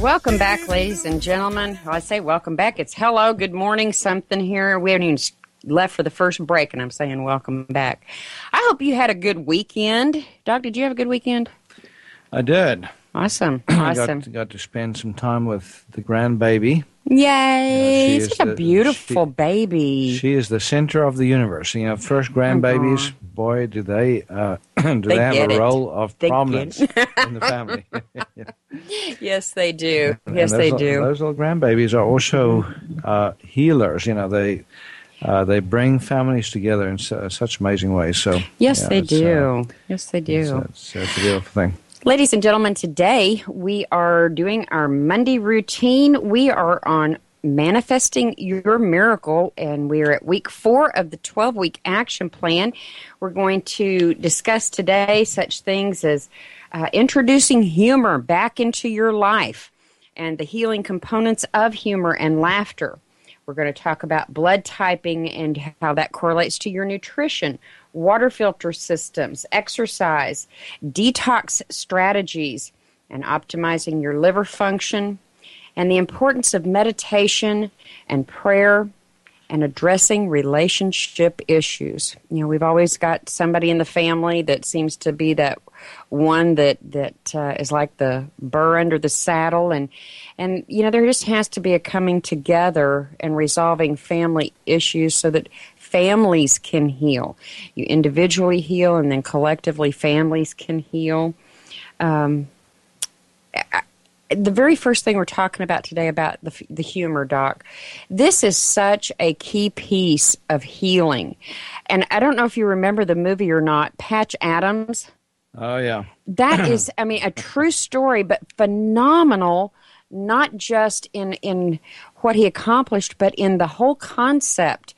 Welcome back, ladies and gentlemen. Well, I say welcome back. It's hello, good morning, something here. We haven't even left for the first break, and I'm saying welcome back. I hope you had a good weekend. Doc, did you have a good weekend? I did. Awesome. Awesome. got, got to spend some time with the grandbaby. Yay! You know, She's a beautiful she, baby. She is the center of the universe. You know, first grandbabies, oh, boy, do they uh, do they, they have a role of they prominence in the family. yeah. Yes, they do. yes, they do. Those little grandbabies are also uh, healers. You know, they uh, they bring families together in su- such amazing ways. So yes, yeah, they do. Uh, yes, they do. It's, it's, it's a beautiful thing. Ladies and gentlemen, today we are doing our Monday routine. We are on manifesting your miracle, and we're at week four of the 12 week action plan. We're going to discuss today such things as uh, introducing humor back into your life and the healing components of humor and laughter. We're going to talk about blood typing and how that correlates to your nutrition water filter systems, exercise, detox strategies, and optimizing your liver function, and the importance of meditation and prayer and addressing relationship issues. You know, we've always got somebody in the family that seems to be that one that that uh, is like the burr under the saddle, and and you know there just has to be a coming together and resolving family issues so that families can heal. You individually heal, and then collectively families can heal. Um, the very first thing we're talking about today about the, the humor, Doc, this is such a key piece of healing. And I don't know if you remember the movie or not, Patch Adams. Oh, yeah. That is, I mean, a true story, but phenomenal, not just in, in what he accomplished, but in the whole concept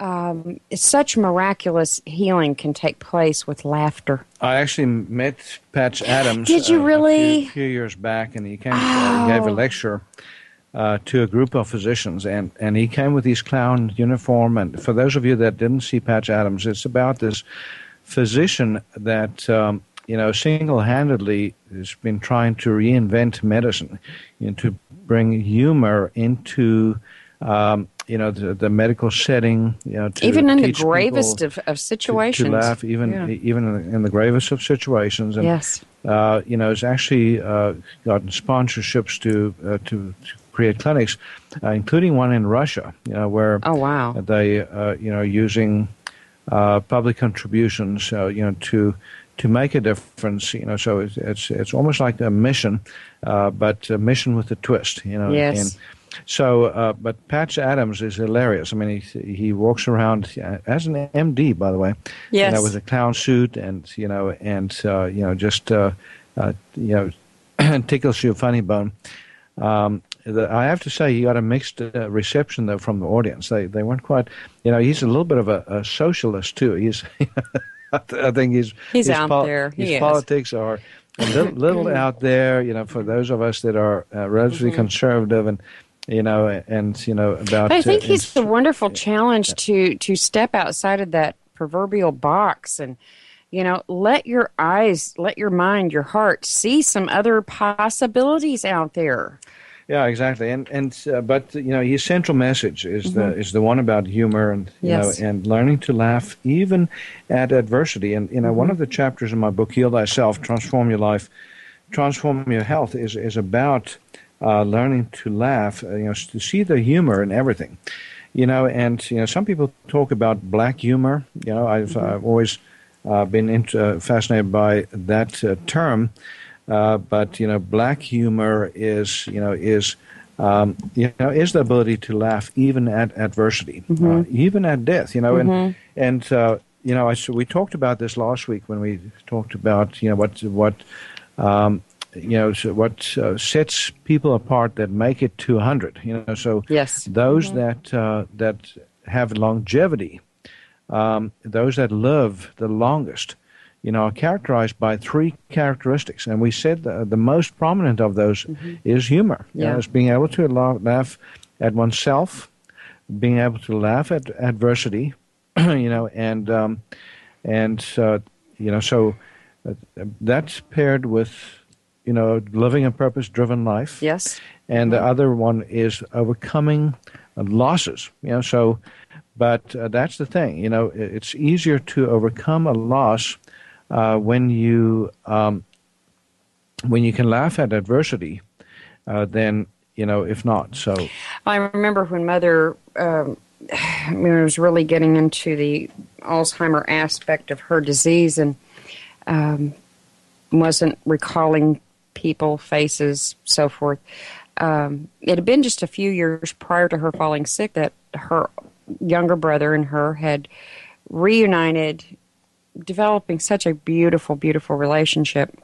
um, such miraculous healing can take place with laughter. I actually met Patch Adams. Did you uh, really? A few, few, years back, and he came. Oh. Uh, he gave a oh. lecture uh, to a group of physicians, and and he came with his clown uniform. And for those of you that didn't see Patch Adams, it's about this physician that. Um, you know, single-handedly has been trying to reinvent medicine, you know, to bring humor into um, you know the, the medical setting you know even in the gravest of, of situations to, to laugh even yeah. even in the, in the, gravest of situations and yes uh, you know it's actually uh, gotten sponsorships to, uh, to, to create clinics uh, including one in Russia you know where oh wow they uh, you know using uh, public contributions you know to to make a difference, you know, so it's it's, it's almost like a mission, but a mission with a twist, you know. Yes. And, so, uh, but Patch Adams is hilarious. I mean, he he walks around uh, as an MD, by the way. Yes. You know, with a clown suit and you know and uh, you know just uh, uh, you know tickles your funny bone. Um, the, I have to say, he got a mixed uh, reception though from the audience. They they weren't quite. You know, he's a little bit of a, a socialist too. He's. I think he's he's his out pol- there. His he politics are a little, little out there. You know, for those of us that are relatively mm-hmm. conservative and you know, and you know about. But I think uh, he's a wonderful challenge to to step outside of that proverbial box and you know let your eyes let your mind your heart see some other possibilities out there yeah, exactly. And and uh, but you know, his central message is mm-hmm. the is the one about humor and you yes. know and learning to laugh even at adversity. And you know, mm-hmm. one of the chapters in my book, Heal Thyself, Transform Your Life, Transform Your Health, is is about uh, learning to laugh. Uh, you know, to see the humor in everything. You know, and you know, some people talk about black humor. You know, I've, mm-hmm. I've always uh, been into, uh, fascinated by that uh, term. Uh, but you know, black humor is you know is um, you know is the ability to laugh even at adversity, mm-hmm. uh, even at death. You know, mm-hmm. and and uh, you know, I, so we talked about this last week when we talked about you know what what. Um, you know so what uh, sets people apart that make it to 100 you know so yes those mm-hmm. that uh, that have longevity um, those that live the longest you know, are characterized by three characteristics. And we said the, the most prominent of those mm-hmm. is humor. Yeah. You know, it's being able to laugh at oneself, being able to laugh at adversity, you know, and, um, and uh, you know, so uh, that's paired with, you know, living a purpose driven life. Yes. And mm-hmm. the other one is overcoming losses, you know, so. But uh, that's the thing, you know, it's easier to overcome a loss uh, when you um, when you can laugh at adversity, uh, then you know if not. So I remember when Mother um, was really getting into the Alzheimer aspect of her disease and um, wasn't recalling people, faces, so forth. Um, it had been just a few years prior to her falling sick that her younger brother and her had reunited developing such a beautiful, beautiful relationship.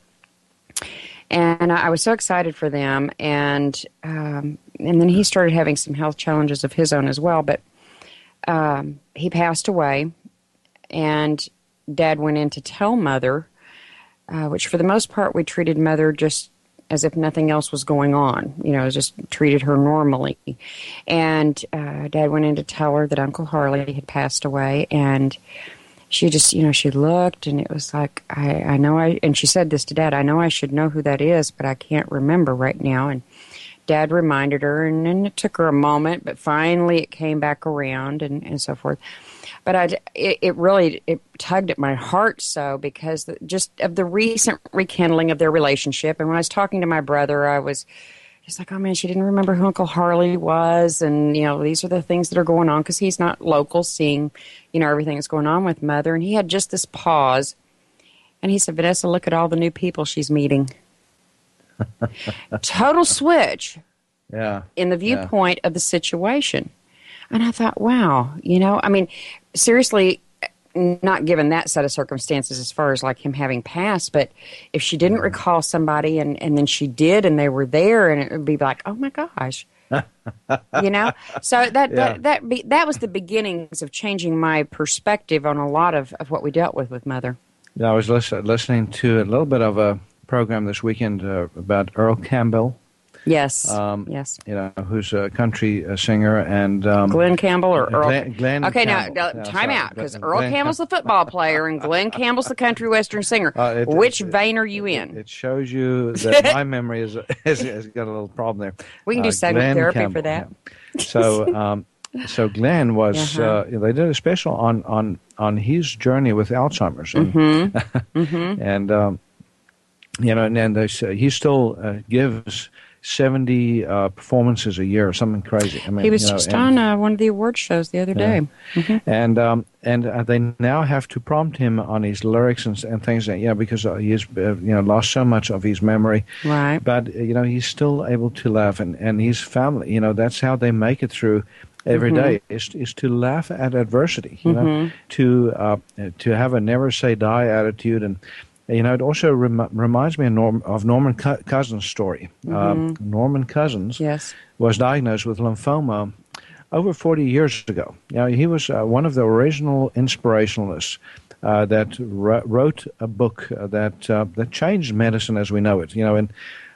And I was so excited for them, and um, and then he started having some health challenges of his own as well. But um, he passed away, and Dad went in to tell Mother, uh, which for the most part we treated Mother just as if nothing else was going on. You know, just treated her normally. And uh, Dad went in to tell her that Uncle Harley had passed away, and she just, you know, she looked and it was like, I, I know I, and she said this to dad, I know I should know who that is, but I can't remember right now. And dad reminded her and, and it took her a moment, but finally it came back around and, and so forth. But I, it, it really, it tugged at my heart so because just of the recent rekindling of their relationship. And when I was talking to my brother, I was, just like, oh man, she didn't remember who Uncle Harley was, and you know these are the things that are going on because he's not local, seeing you know everything that's going on with Mother, and he had just this pause, and he said, Vanessa, look at all the new people she's meeting. Total switch. Yeah. In the viewpoint yeah. of the situation. And I thought, wow, you know, I mean, seriously, not given that set of circumstances as far as like him having passed, but if she didn't mm-hmm. recall somebody and, and then she did and they were there and it would be like, oh my gosh. you know, so that yeah. that that, be, that was the beginnings of changing my perspective on a lot of, of what we dealt with with mother. Yeah, I was listen, listening to a little bit of a program this weekend uh, about Earl Campbell, Yes. Um, yes. You know, who's a country uh, singer and um, Glen Campbell or Earl. Glenn, Glenn okay, Campbell. now, now time out because Earl Glenn Campbell's the football player and Glenn Campbell's the country western singer. Uh, it, Which it, vein are you in? It shows you that my memory is, has, has got a little problem there. We can do uh, segment therapy Campbell, for that. Yeah. So. Um, so Glenn was uh-huh. uh, they did a special on on on his journey with Alzheimer's and mm-hmm. mm-hmm. and um, you know and then they say he still uh, gives 70 uh, performances a year or something crazy. I mean, he was you know, just and, on uh, one of the award shows the other day. Mm-hmm. And um, and uh, they now have to prompt him on his lyrics and, and things that, yeah, because he's uh, you know lost so much of his memory. Right. But, uh, you know, he's still able to laugh. And, and his family, you know, that's how they make it through every mm-hmm. day is is to laugh at adversity, you mm-hmm. know, to uh, to have a never say die attitude, and you know, it also rem- reminds me of, Norm- of Norman Co- Cousins' story. Mm-hmm. Um, Norman Cousins yes. was diagnosed with lymphoma over 40 years ago. You know, he was uh, one of the original inspirationalists uh, that wrote a book uh, that uh, that changed medicine as we know it. You know, and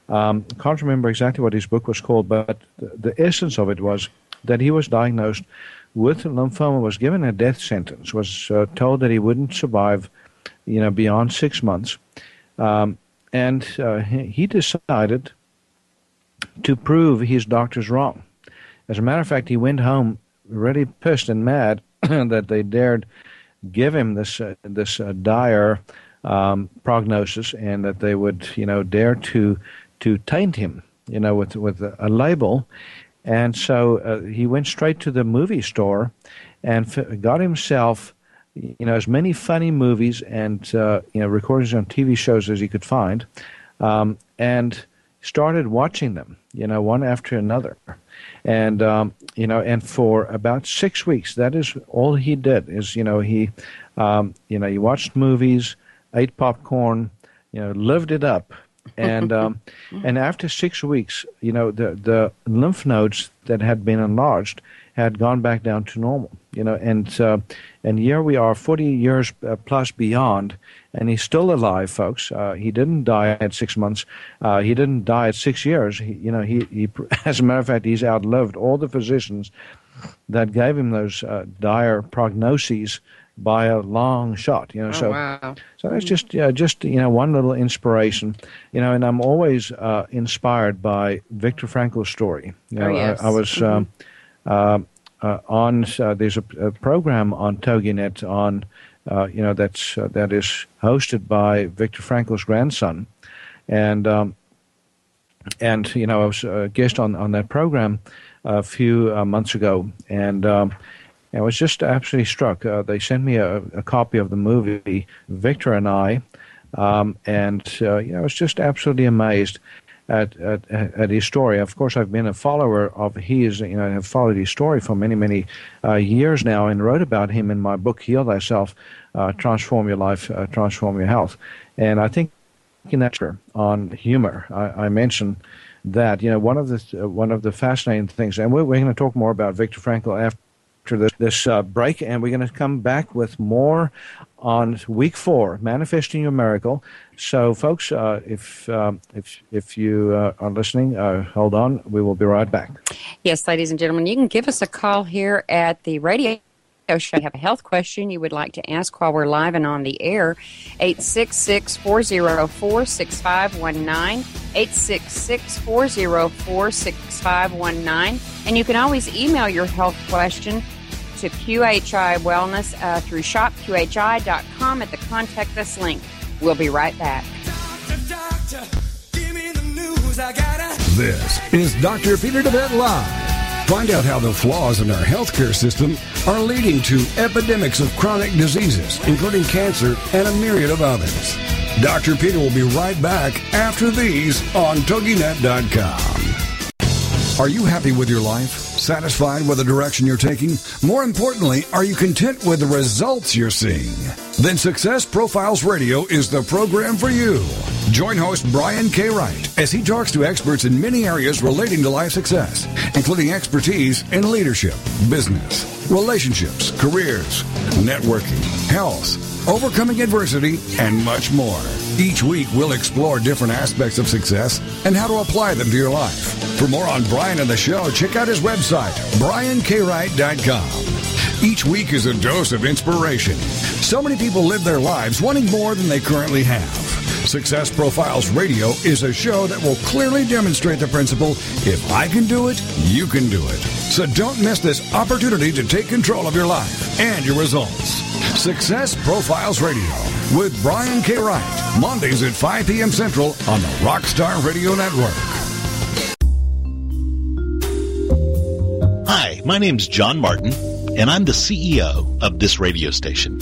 um, can't remember exactly what his book was called, but the, the essence of it was that he was diagnosed with lymphoma was given a death sentence, was uh, told that he wouldn't survive, you know, beyond six months. Um, and uh, he decided to prove his doctors wrong. As a matter of fact, he went home really pissed and mad that they dared give him this uh, this uh, dire um, prognosis, and that they would, you know, dare to to taint him, you know, with with a, label. And so uh, he went straight to the movie store and f- got himself, you know, as many funny movies and uh, you know recordings on TV shows as he could find, um, and started watching them, you know, one after another and um, you know, and for about six weeks, that is all he did. Is you know he, um, you know, he watched movies, ate popcorn, you know, lived it up, and um, and after six weeks, you know, the the lymph nodes that had been enlarged had gone back down to normal. You know, and uh, and here we are, forty years uh, plus beyond, and he's still alive, folks. Uh, he didn't die at six months. Uh, he didn't die at six years. He, you know, he, he, as a matter of fact, he's outlived all the physicians that gave him those uh, dire prognoses by a long shot. You know, oh, so wow. so that's just uh, just you know one little inspiration. You know, and I'm always uh, inspired by Viktor Frankl's story. You know, oh, yes. I, I was. Mm-hmm. Um, uh, on there's a, a, program on TogiNet on uh, you know that's uh, that is hosted by Viktor Frankl's grandson, and um, and you know I was a guest on on that program a few uh, months ago, and um, I was just absolutely struck. Uh, they sent me a, a, copy of the movie Victor and I, um, and uh, you know I was just absolutely amazed at, at, at his story. Of course, I've been a follower of his. You know, I have followed his story for many, many uh, years now, and wrote about him in my book "Heal Thyself: uh, Transform Your Life, uh, Transform Your Health." And I think in that on humor, I, I mentioned that you know one of the one of the fascinating things, and we're, we're going to talk more about Viktor Frankl after this, this uh, break, and we're going to come back with more on week four, manifesting your miracle. So, folks, uh, if um, if if you uh, are listening, uh, hold on. We will be right back. Yes, ladies and gentlemen, you can give us a call here at the radio show. You have a health question you would like to ask while we're live and on the air. 866 404 6519. 866 404 6519. And you can always email your health question to QHI Wellness uh, through shopqhi.com at the Contact Us link. We'll be right back. Doctor, doctor, this is Dr. Peter deWet Live. Find out how the flaws in our healthcare system are leading to epidemics of chronic diseases, including cancer and a myriad of others. Dr. Peter will be right back after these on TogiNet.com. Are you happy with your life? Satisfied with the direction you're taking? More importantly, are you content with the results you're seeing? Then Success Profiles Radio is the program for you. Join host Brian K. Wright as he talks to experts in many areas relating to life success, including expertise in leadership, business, relationships, careers, networking, health, overcoming adversity, and much more. Each week, we'll explore different aspects of success and how to apply them to your life. For more on Brian and the show, check out his website, briankwright.com. Each week is a dose of inspiration. So many people live their lives wanting more than they currently have. Success Profiles Radio is a show that will clearly demonstrate the principle if I can do it, you can do it. So don't miss this opportunity to take control of your life and your results. Success Profiles Radio with Brian K. Wright, Mondays at 5 p.m. Central on the Rockstar Radio Network. Hi, my name's John Martin, and I'm the CEO of this radio station.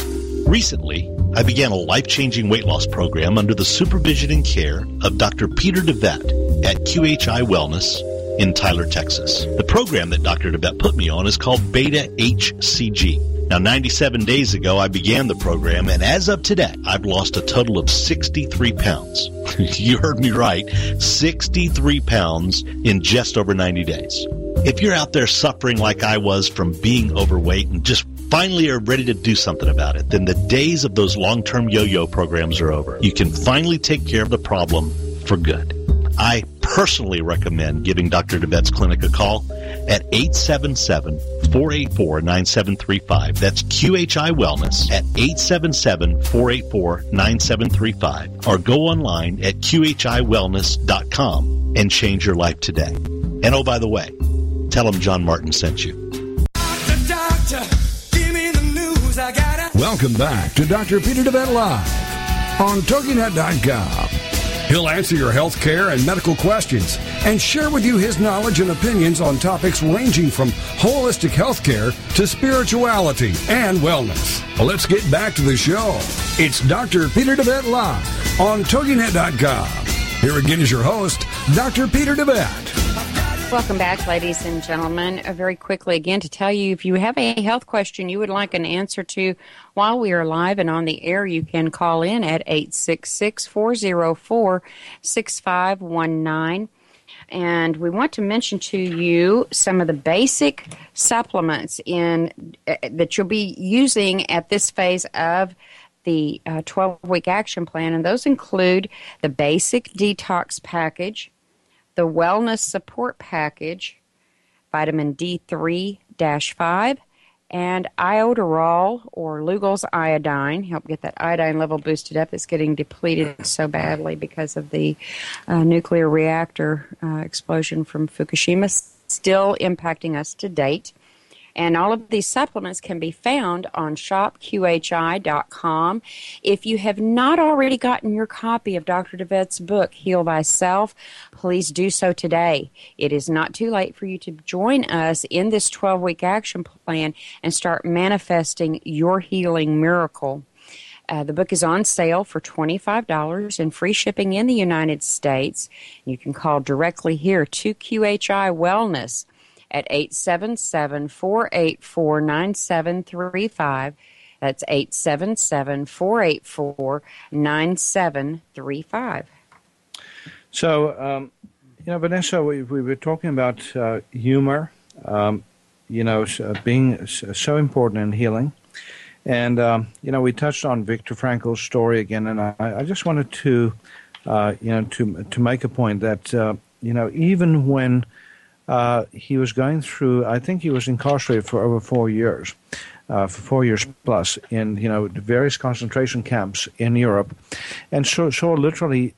Recently, I began a life-changing weight loss program under the supervision and care of Dr. Peter deWet at QHI Wellness in Tyler, Texas. The program that Dr. deWet put me on is called Beta HCG. Now, 97 days ago, I began the program, and as of today, I've lost a total of 63 pounds. you heard me right 63 pounds in just over 90 days. If you're out there suffering like I was from being overweight and just finally are ready to do something about it, then the days of those long term yo yo programs are over. You can finally take care of the problem for good. I personally recommend giving Dr. deWet's clinic a call at 877 484 9735. That's QHI Wellness at 877 484 9735. Or go online at QHIWellness.com and change your life today. And oh, by the way, tell them John Martin sent you. Doctor, Welcome back to Dr. Peter deWet Live on TogiNet.com. He'll answer your health care and medical questions and share with you his knowledge and opinions on topics ranging from holistic health care to spirituality and wellness. Let's get back to the show. It's Dr. Peter deWet Live on TogiNet.com. Here again is your host, Dr. Peter deWet. Welcome back, ladies and gentlemen. Uh, very quickly, again, to tell you if you have a health question you would like an answer to while we are live and on the air, you can call in at 866 404 6519. And we want to mention to you some of the basic supplements in uh, that you'll be using at this phase of the 12 uh, week action plan. And those include the basic detox package the Wellness Support Package, vitamin D3 5, and Ioderol or Lugol's iodine, help get that iodine level boosted up. It's getting depleted so badly because of the uh, nuclear reactor uh, explosion from Fukushima, still impacting us to date. And all of these supplements can be found on shopqhi.com. If you have not already gotten your copy of Dr. deWet's book, Heal Thyself, please do so today. It is not too late for you to join us in this 12 week action plan and start manifesting your healing miracle. Uh, the book is on sale for $25 and free shipping in the United States. You can call directly here to QHI Wellness at 877 484 9735. That's 877 484 9735. So, um, you know, Vanessa, we, we were talking about uh, humor, um, you know, uh, being so important in healing. And, um, you know, we touched on Viktor Frankl's story again, and I, I just wanted to, uh, you know, to, to make a point that, uh, you know, even when uh, he was going through, I think he was incarcerated for over four years, uh, for four years plus, in you know various concentration camps in Europe, and so saw literally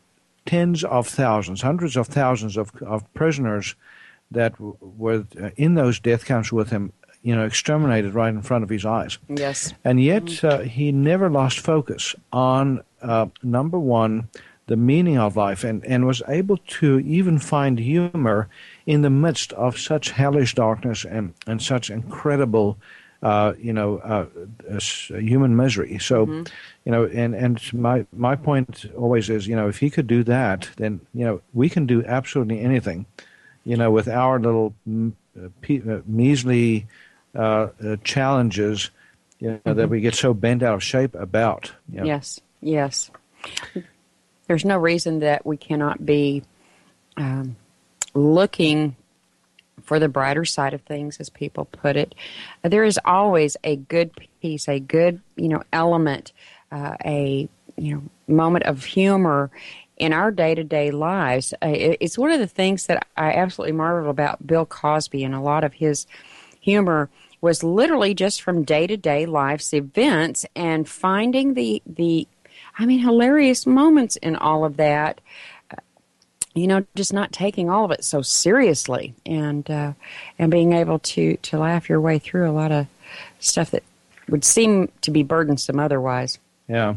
tens of thousands, hundreds of thousands of, of prisoners that w- were uh, in those death camps with him, you know, exterminated right in front of his eyes. Yes. And yet uh, he never lost focus on uh, number one, the meaning of life, and, and was able to even find humor in the midst of such hellish darkness and, and such incredible, uh, you know, uh, uh, human misery. So, mm-hmm. you know, and, and my, my point always is, you know, if he could do that, then, you know, we can do absolutely anything, you know, with our little uh, uh, measly uh, challenges, you know, mm-hmm. that we get so bent out of shape about. You know. Yes, yes. There's no reason that we cannot be um, looking for the brighter side of things, as people put it. There is always a good piece, a good you know element, uh, a you know moment of humor in our day to day lives. Uh, it's one of the things that I absolutely marvel about Bill Cosby and a lot of his humor was literally just from day to day life's events and finding the the I mean hilarious moments in all of that you know, just not taking all of it so seriously and uh, and being able to to laugh your way through a lot of stuff that would seem to be burdensome otherwise. Yeah.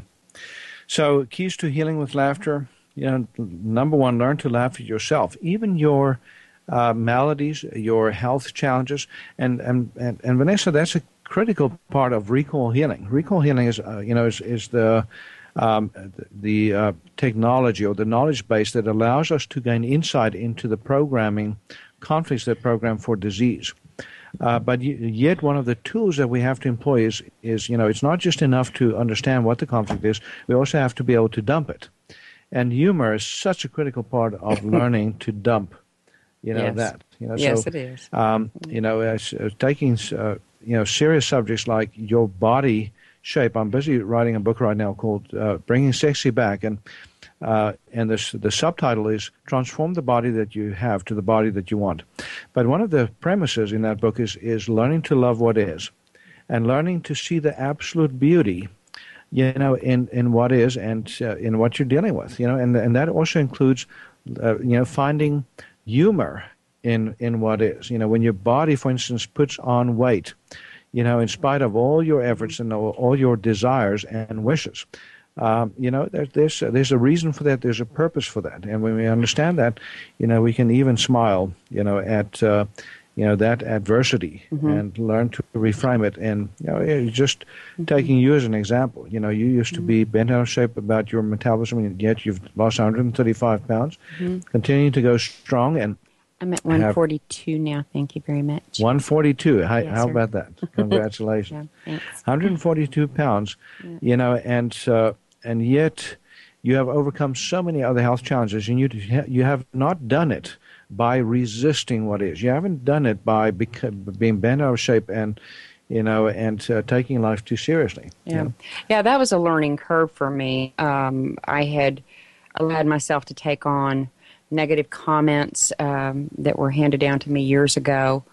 So keys to healing with laughter. You know, number one, learn to laugh at yourself, even your uh, maladies, your health challenges, and, and and and Vanessa, that's a critical part of recall healing. Recall healing is, uh, you know, is, is the um, the uh, technology or the knowledge base that allows us to gain insight into the programming conflicts that program for disease. Uh, but yet, one of the tools that we have to employ is, is, you know, it's not just enough to understand what the conflict is. We also have to be able to dump it. And humor is such a critical part of learning to dump, you know, yes. that. You know, yes, so, it is. Um, you know, uh, taking, uh, you know, serious subjects like your body shape. I'm busy writing a book right now called uh, Bringing Sexy Back, and uh, and this, the subtitle is Transform the Body That You Have to the Body That You Want. But one of the premises in that book is, is learning to love what is and learning to see the absolute beauty you know, in, in what is and uh, in what you're dealing with, you know, and and that also includes, uh, you know, finding humor in in what is. You know, when your body, for instance, puts on weight, you know, in spite of all your efforts and all, all your desires and wishes, um, you know, there, there's there's a reason for that. There's a purpose for that, and when we understand that, you know, we can even smile, you know, at uh, you know that adversity mm-hmm. and learn to reframe it. And you know, just mm-hmm. taking you as an example, you know, you used to be mm-hmm. bent out of shape about your metabolism, and yet you've lost 135 pounds, mm-hmm. continuing to go strong and. I'm at 142 now. Thank you very much. 142. How, yes, how about that? Congratulations. yeah, 142 pounds, yeah. you know, and uh, and yet you have overcome so many other health challenges, and you you have not done it by resisting what is. You haven't done it by being bent out of shape and you know, and uh, taking life too seriously. Yeah, you know? yeah, that was a learning curve for me. Um, I had allowed myself to take on negative comments um, that were handed down to me years ago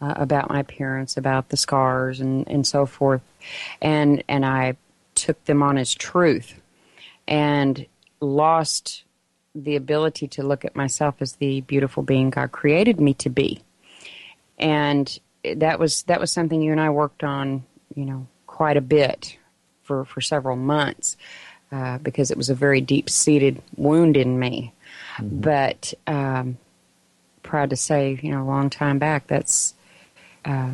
uh, about my appearance, about the scars, and, and so forth, and and I took them on as truth and lost the ability to look at myself as the beautiful being God created me to be. And that was that was something you and I worked on, you know, quite a bit for, for several months uh, because it was a very deep seated wound in me. Mm-hmm. But um, proud to say, you know, a long time back, that's uh,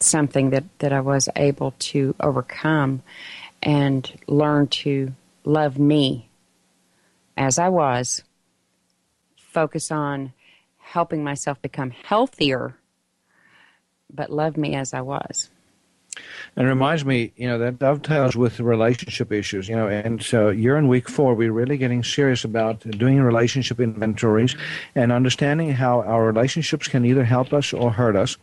something that, that I was able to overcome and learn to love me as I was, focus on helping myself become healthier, but love me as I was. And it reminds me, you know, that dovetails with relationship issues, you know, and so you're in week four. We're really getting serious about doing relationship inventories and understanding how our relationships can either help us or hurt us.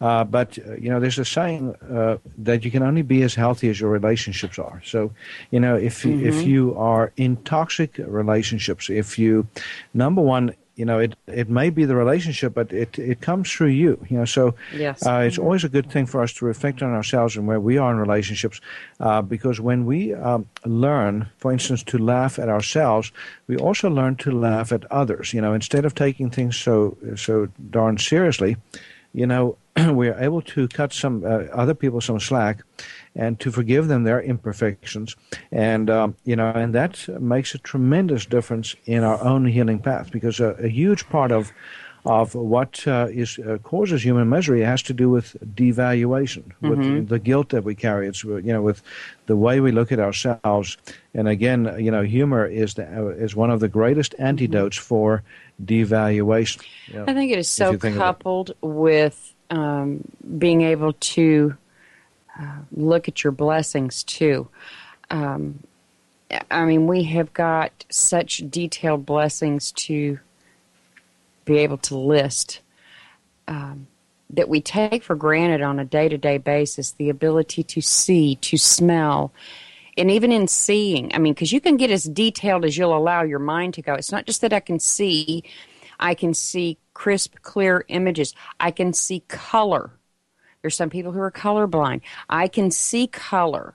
Uh, but, uh, you know, there's a saying uh, that you can only be as healthy as your relationships are. So, you know, if, mm-hmm. if you are in toxic relationships, if you, number one, you know, it, it may be the relationship, but it, it comes through you, you know, so yes. uh, it's always a good thing for us to reflect on ourselves and where we are in relationships, uh, because when we um, learn, for instance, to laugh at ourselves, we also learn to laugh at others, you know, instead of taking things so, so darn seriously, you know, we are able to cut some uh, other people some slack and to forgive them their imperfections and um, you know and that makes a tremendous difference in our own healing path because a, a huge part of of what uh, is, uh, causes human misery has to do with devaluation, mm-hmm. with the guilt that we carry. It's you know with the way we look at ourselves. And again, you know, humor is the, uh, is one of the greatest antidotes mm-hmm. for devaluation. You know, I think it is so coupled with um, being able to look at your blessings too. Um, I mean, we have got such detailed blessings to be able to list um, that we take for granted on a day to day basis the ability to see, to smell, and even in seeing. I mean, because you can get as detailed as you'll allow your mind to go. It's not just that I can see, I can see crisp, clear images. I can see color. There's some people who are colorblind. I can see color.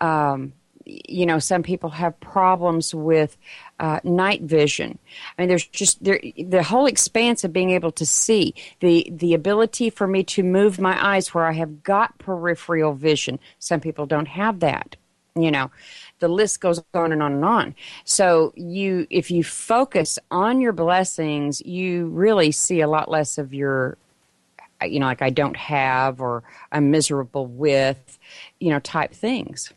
Um, you know, some people have problems with uh, night vision. I mean, there's just there, the whole expanse of being able to see the the ability for me to move my eyes where I have got peripheral vision. Some people don't have that. You know, the list goes on and on and on. So you, if you focus on your blessings, you really see a lot less of your, you know, like I don't have or I'm miserable with, you know, type things.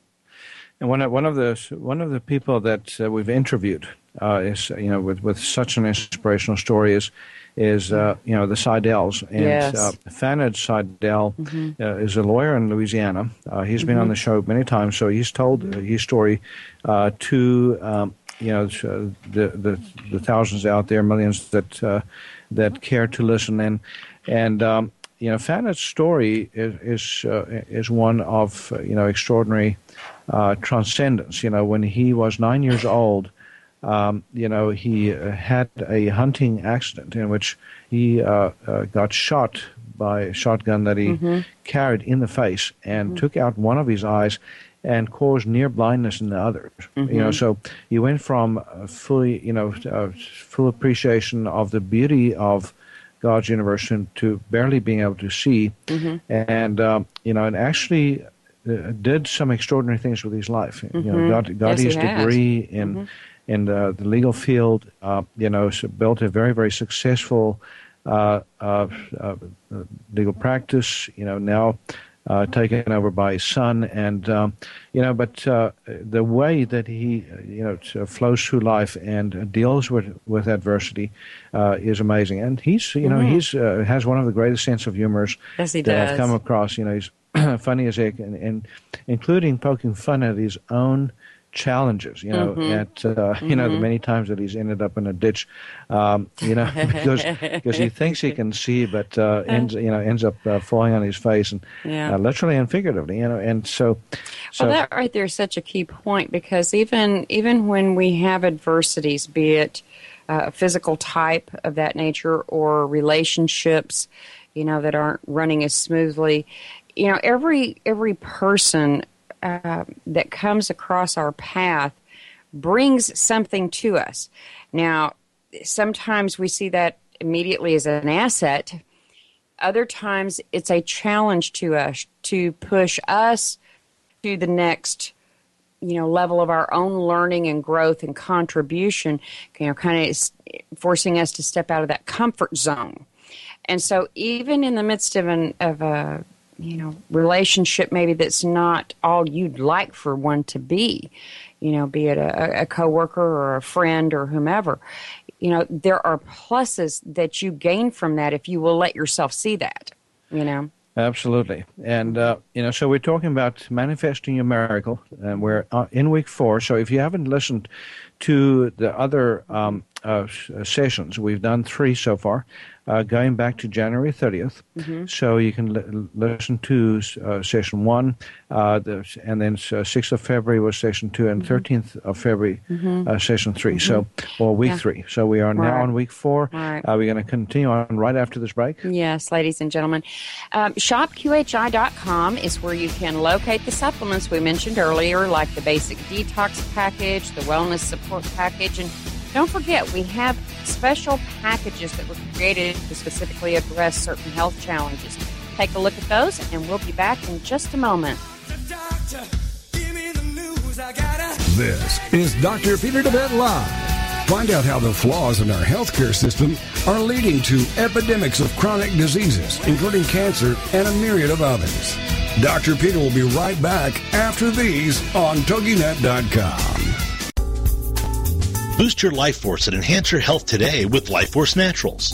And one of, one of the one of the people that uh, we've interviewed uh, is you know with with such an inspirational story is is uh, you know the Seidel's and yes. uh, Fanad Seidel mm-hmm. uh, is a lawyer in Louisiana. Uh, he's mm-hmm. been on mm-hmm. the show many times, so he's told his story uh, to um, you know uh, the, the the thousands out there, millions that that care to listen and and. Um, you know, Fanet's story is is, uh, is one of uh, you know extraordinary uh, transcendence. You know, when he was nine years old, um, you know, he uh, had a hunting accident in which he uh, uh, got shot by a shotgun that he mm-hmm. carried in the face and mm-hmm. took out one of his eyes and caused near blindness in the other. Mm-hmm. You know, so he went from fully, you know, full appreciation of the beauty of God's universe to barely being able to see, mm-hmm. and um, you know, and actually uh, did some extraordinary things with his life. Mm-hmm. You know, mm-hmm. got got yes, his degree in mm-hmm. in the, the, legal field. Uh, you know, so built a very very successful uh, uh, uh legal practice. You know, now uh, taken over by his son, and um, you know, but uh, the way that he you know flows through life and deals with with adversity uh, is amazing. And he's you know mm-hmm. he's uh, has one of the greatest sense of humors yes, that does. I've come across. You know, he's funny as heck, and, and including poking fun at his own challenges, you know, mm-hmm. at uh, mm-hmm. you know the mm-hmm. many times that he's ended up in a ditch, um, you know, because because he thinks he can see, but uh, ends you know ends up uh, falling on his face, and yeah. Uh, literally and figuratively, you know, and so, so. Well, that right there is such a key point because even even when we have adversities, be it uh, a physical type of that nature or relationships, you know, that aren't running as smoothly, you know, every every person uh, that comes across our path brings something to us. Now, sometimes we see that immediately as an asset. Other times it's a challenge to us to push us to the next you know level of our own learning and growth and contribution you know kind of forcing us to step out of that comfort zone and so even in the midst of an of a you know relationship maybe that's not all you'd like for one to be you know be it a, a coworker or a friend or whomever. You know there are pluses that you gain from that if you will let yourself see that you know? Absolutely. And uh, you know so we're talking about manifesting your miracle and we're uh, in week four. So if you haven't listened to the other um, uh, sessions we've done three so far uh, going back to January 30th. Mm-hmm. So you can l- listen to uh, session one, uh, the, and then 6th uh, of February was session two, and mm-hmm. 13th of February, mm-hmm. Uh, session 3 So, mm-hmm. or week yeah. three. So we are now on week four. Right. Uh, we're going to continue on right after this break. Yes, ladies and gentlemen. Um, ShopQHI.com is where you can locate the supplements we mentioned earlier, like the basic detox package, the wellness support package, and don't forget, we have special packages that were created to specifically address certain health challenges. Take a look at those, and we'll be back in just a moment. This is Dr. Peter deWet Live. Find out how the flaws in our healthcare system are leading to epidemics of chronic diseases, including cancer and a myriad of others. Dr. Peter will be right back after these on TogiNet.com. Boost your life force and enhance your health today with Life Force Naturals.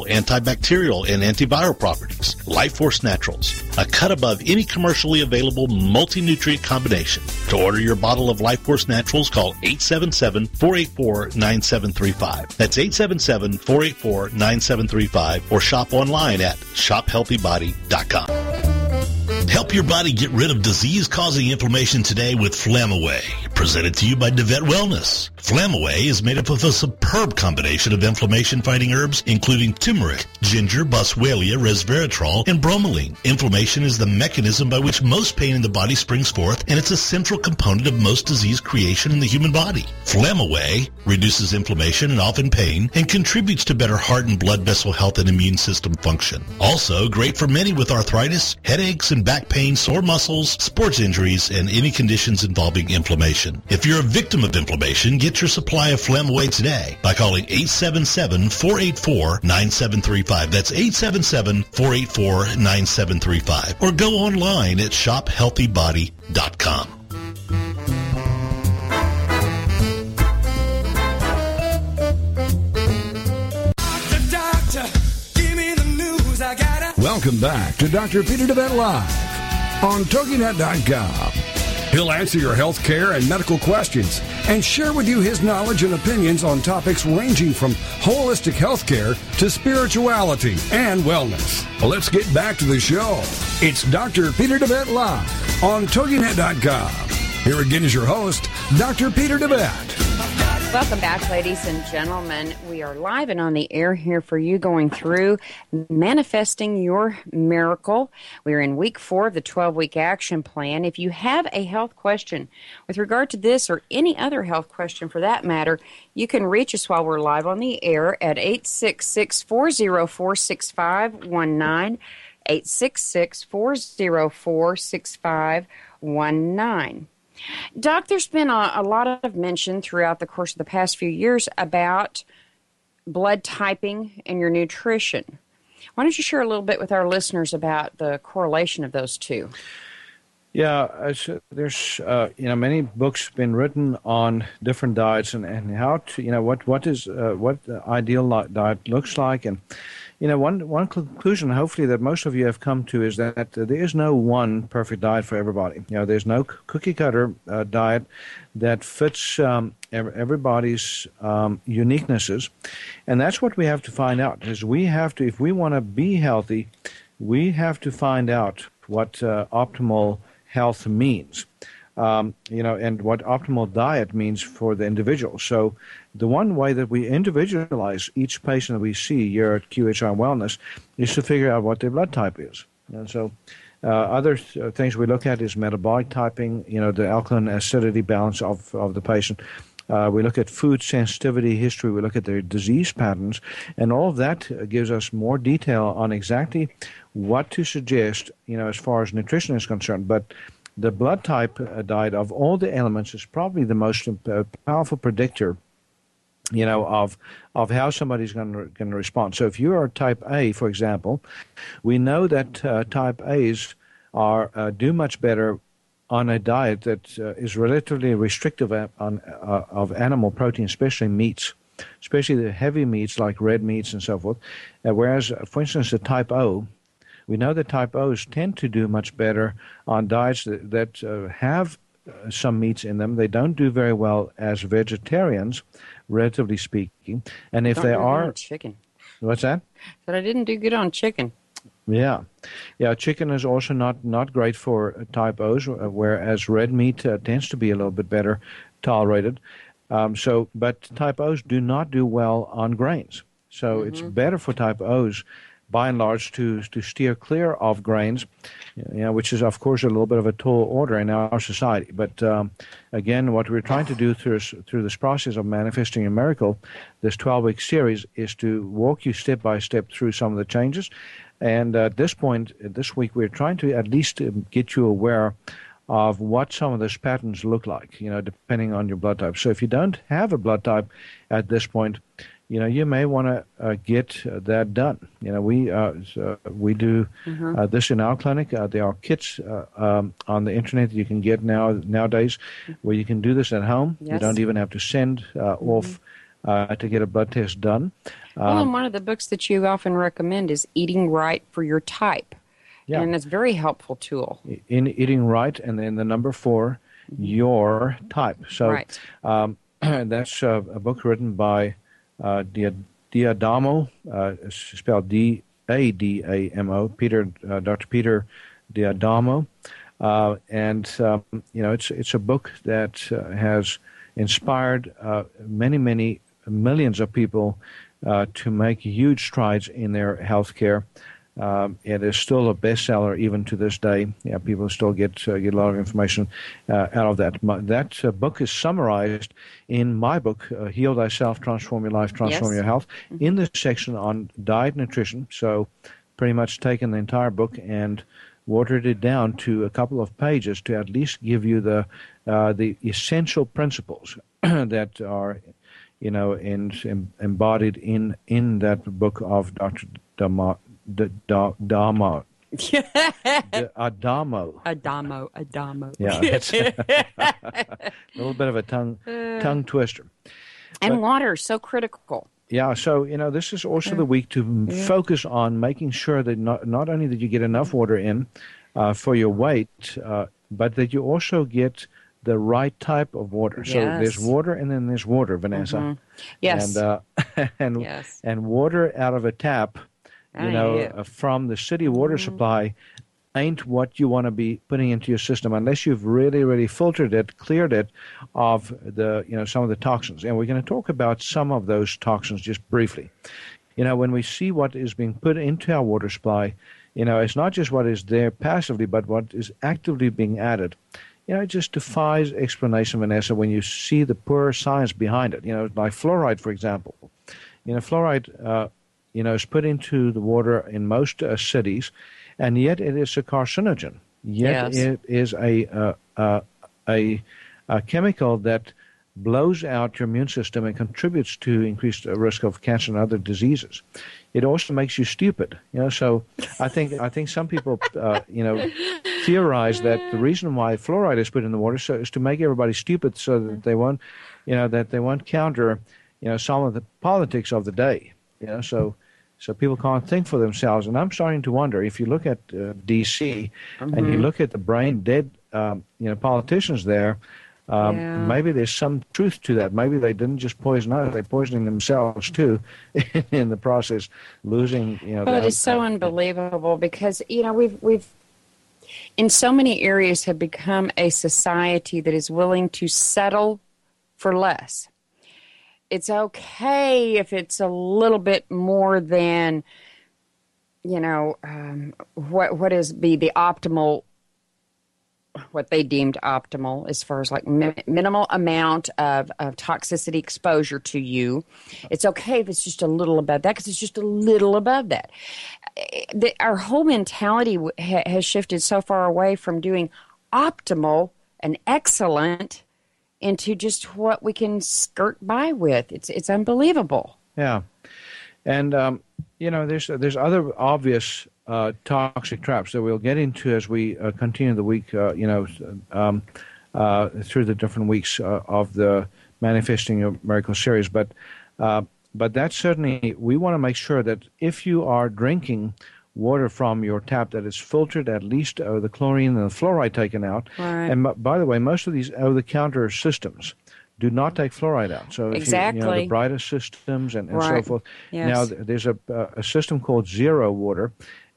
antibacterial, and antiviral properties. Life Force Naturals, a cut above any commercially available multi-nutrient combination. To order your bottle of Life Force Naturals, call 877-484-9735. That's 877-484-9735 or shop online at shophealthybody.com. Help your body get rid of disease-causing inflammation today with Flamaway. Presented to you by deWet Wellness. Flamaway is made up of a superb combination of inflammation-fighting herbs, including turmeric, ginger, boswellia, resveratrol, and bromelain. Inflammation is the mechanism by which most pain in the body springs forth, and it's a central component of most disease creation in the human body. Flamaway reduces inflammation and often pain, and contributes to better heart and blood vessel health and immune system function. Also, great for many with arthritis, headaches, and back pain, sore muscles, sports injuries, and any conditions involving inflammation. Inflammation. If you're a victim of inflammation, get your supply of Flamaway today by calling 877-484-9735. That's 877-484-9735. Or go online at shophealthybody.com. Welcome back to Dr. Peter deWet Live on TogiNet.com. He'll answer your health care and medical questions and share with you his knowledge and opinions on topics ranging from holistic health care to spirituality and wellness. Let's get back to the show. It's Dr. Peter deWet Live on TogiNet.com. Here again is your host, Dr. Peter deWet. Welcome back, ladies and gentlemen. We are live and on the air here for you going through manifesting your miracle. We're in week four of the 12 week action plan. If you have a health question with regard to this or any other health question for that matter, you can reach us while we're live on the air at 866 404 6519. 866 404 6519. Doc, there's been a, a, lot of mention throughout the course of the past few years about blood typing and your nutrition. Why don't you share a little bit with our listeners about the correlation of those two? Yeah, there's uh, you know many books been written on different diets and, and how to you know what what is uh, what the ideal diet looks like and you know, one one conclusion, hopefully, that most of you have come to is that there is no one perfect diet for everybody. You know, there's no cookie cutter uh, diet that fits um, everybody's um, uniquenesses, and that's what we have to find out. Is we have to, if we want to be healthy, we have to find out what uh, optimal health means. Um, you know, and what optimal diet means for the individual. So, the one way that we individualize each patient that we see here at QHI Wellness is to figure out what their blood type is. And so, uh, other th- uh, things we look at is metabolic typing, you know, the alkaline acidity balance of, of the patient. Uh, we look at food sensitivity history. We look at their disease patterns, and all of that gives us more detail on exactly what to suggest, you know, as far as nutrition is concerned. But the blood type uh, diet of all the elements is probably the most uh, powerful predictor you know, of of how somebody's going to going to respond. So if you are type A, for example, we know that uh, type A's are uh, do much better on a diet that uh, is relatively restrictive on uh, of animal protein, especially meats, especially the heavy meats like red meats and so forth. Uh, whereas, uh, for instance, the type O. We know that type O's tend to do much better on diets that, that have some meats in them. They don't do very well as vegetarians, relatively speaking. And if don't they are chicken, what's that? But I didn't do good on chicken. Yeah, yeah. Chicken is also not not great for type O's, uh, whereas red meat uh, tends to be a little bit better tolerated. Um, so, but type O's do not do well on grains. So mm-hmm. it's better for type O's by and large to to steer clear of grains, you know, which is of course a little bit of a tall order in our society. But um, again, what we're trying to do through through this process of manifesting a miracle, this 12 week series, is to walk you step by step through some of the changes. And at this point, this week, we're trying to at least um, get you aware of what some of those patterns look like, you know, depending on your blood type. So if you don't have a blood type at this point, you know, you may want to uh, get uh, that done. You know, we uh, so we do mm-hmm. Uh, this in our clinic. Uh, there are kits uh, um, on the internet that you can get now nowadays, where you can do this at home. Yes. You don't even have to send mm-hmm. Off to get a blood test done. Um, well, and one of the books that you often recommend is Eating Right for Your Type, yeah. and it's a very helpful tool. In Eating Right, and then the number 4 mm-hmm. your type. So right. um, that's a book written by uh, D'Adamo, uh, spelled D A D A M O, Peter, uh, Dr. Peter D'Adamo. Uh, and, um, you know, it's, it's a book that uh, has inspired uh, many, many millions of people uh, to make huge strides in their health care. Um, it is still a bestseller even to this day. Yeah, people still get uh, get a lot of information uh, out of that. My, that uh, book is summarized in my book, uh, "Heal Thyself, Transform Your Life, Transform yes. Your Health," mm-hmm. in the section on diet and nutrition. So, pretty much taken the entire book and watered it down to a couple of pages to at least give you the uh, the essential principles that are, you know, in, in, embodied in in that book of Dr. Dama, D- Dama, Adamo. Adamo. Adamo. Yeah, a little bit of a tongue tongue twister. And but, water so critical. Yeah, so you know this is also the week to yeah. focus on making sure that not not only that you get enough water in uh, for your weight, uh, but that you also get the right type of water. So there's water and then there's water, Vanessa. Mm-hmm. Yes. And uh, and yes. and water out of a tap you know, uh, from the city water mm-hmm. supply ain't what you want to be putting into your system unless you've really, really filtered it, cleared it of the, you know, some of the toxins. And we're going to talk about some of those toxins just briefly. You know, when we see what is being put into our water supply, you know, it's not just what is there passively, but what is actively being added. You know, it just defies explanation, Vanessa, when you see the poor science behind it. You know, like fluoride, for example. You know, fluoride uh, you know, is put into the water in most uh, cities, and yet it is a carcinogen. Yet yes. it is a, uh, uh, a, a chemical that blows out your immune system and contributes to increased risk of cancer and other diseases. It also makes you stupid. You know, so I think I think some people, uh, you know, theorize that the reason why fluoride is put in the water so, is to make everybody stupid, so that they won't, you know, that they won't counter, you know, some of the politics of the day. You know, so so people can't think for themselves. And I'm starting to wonder if you look at uh, D.C. Mm-hmm. and you mm-hmm. look at the brain dead, um, you know, politicians there. Um, yeah. Maybe there's some truth to that. Maybe they didn't just poison us; they're poisoning themselves too, in the process, losing. You know, it is so unbelievable because you know we've we've in so many areas have become a society that is willing to settle for less it's okay if it's a little bit more than you know um, what what is be the optimal what they deemed optimal as far as like mi- minimal amount of, of toxicity exposure to you. It's okay if it's just a little above that because it's just a little above that. The, our whole mentality ha- has shifted so far away from doing optimal and excellent into just what we can skirt by with. It's it's unbelievable. Yeah, and um, you know, there's there's other obvious uh, toxic traps that we'll get into as we uh, continue the week. Uh, you know, um, uh, through the different weeks uh, of the manifesting your miracle series, but. Uh, but that certainly, we want to make sure that if you are drinking water from your tap that is filtered, at least the chlorine and the fluoride taken out. Right. And by the way, most of these over-the-counter systems do not take fluoride out. So exactly. you, you know, the brightest systems and, and right. so forth. Yes. Now there's a, a system called Zero Water,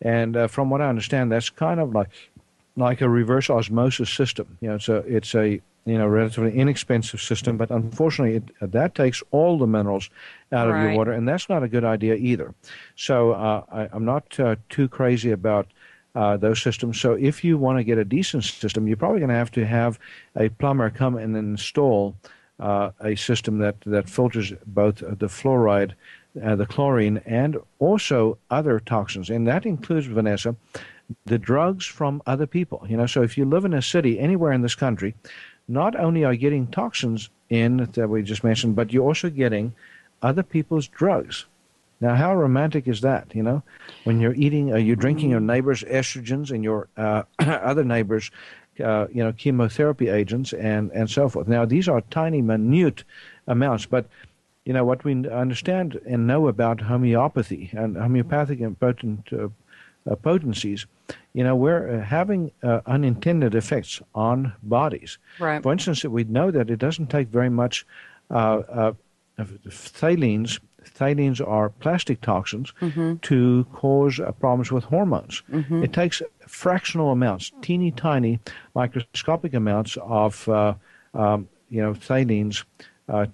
and uh, from what I understand, that's kind of like like a reverse osmosis system. You know, it's a it's a you know, relatively inexpensive system, but unfortunately, it, that takes all the minerals out right. of your water, and that's not a good idea either. So uh, I, am not uh, too crazy about uh, those systems. So if you want to get a decent system, you're probably going to have to have a plumber come and install uh, a system that, that filters both the fluoride, uh, the chlorine, and also other toxins, and that includes Vanessa the drugs from other people. You know, so if you live in a city anywhere in this country not only are you getting toxins in that we just mentioned, but you're also getting other people's drugs. Now, how romantic is that? You know, when you're eating, uh, you're drinking your neighbor's estrogens and your uh, other neighbor's, uh, you know, chemotherapy agents and and so forth. Now, these are tiny, minute amounts, but you know what we understand and know about homeopathy and homeopathic and potent uh, uh, potencies you know, we're uh, having uh, unintended effects on bodies. Right. For instance, we know that it doesn't take very much uh, uh phthaleins. Phthaleins are plastic toxins mm-hmm. to cause uh, problems with hormones. Mm-hmm. It takes fractional amounts, teeny tiny, microscopic amounts of, uh, um, you know, phthaleins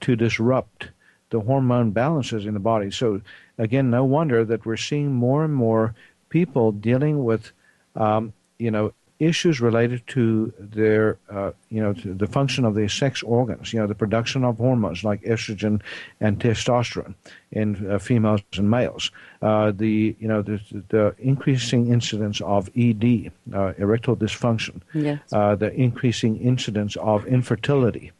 to disrupt the hormone balances in the body. So, again, no wonder that we're seeing more and more people dealing with, um, you know, issues related to their, uh, you know, the function of their sex organs, you know, the production of hormones like estrogen and testosterone in uh, females and males, uh, the, you know, the, the, increasing incidence of ED, uh, erectile dysfunction, yes. Uh, the increasing incidence of infertility,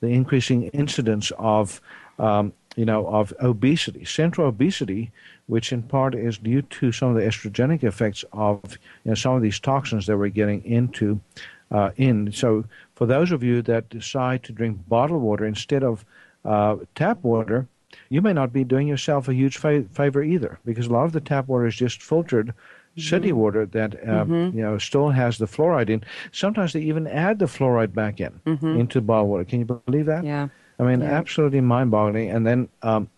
the increasing incidence of, um, you know, of obesity, central obesity which in part is due to some of the estrogenic effects of you know, some of these toxins that we're getting into uh, in. So for those of you that decide to drink bottled water instead of uh, tap water, you may not be doing yourself a huge fa- favor either, because a lot of the tap water is just filtered mm-hmm. city water that uh, mm-hmm. you know still has the fluoride in. Sometimes they even add the fluoride back in mm-hmm. into bottled water. Can you believe that? Yeah. I mean, yeah. absolutely mind-boggling. And then um,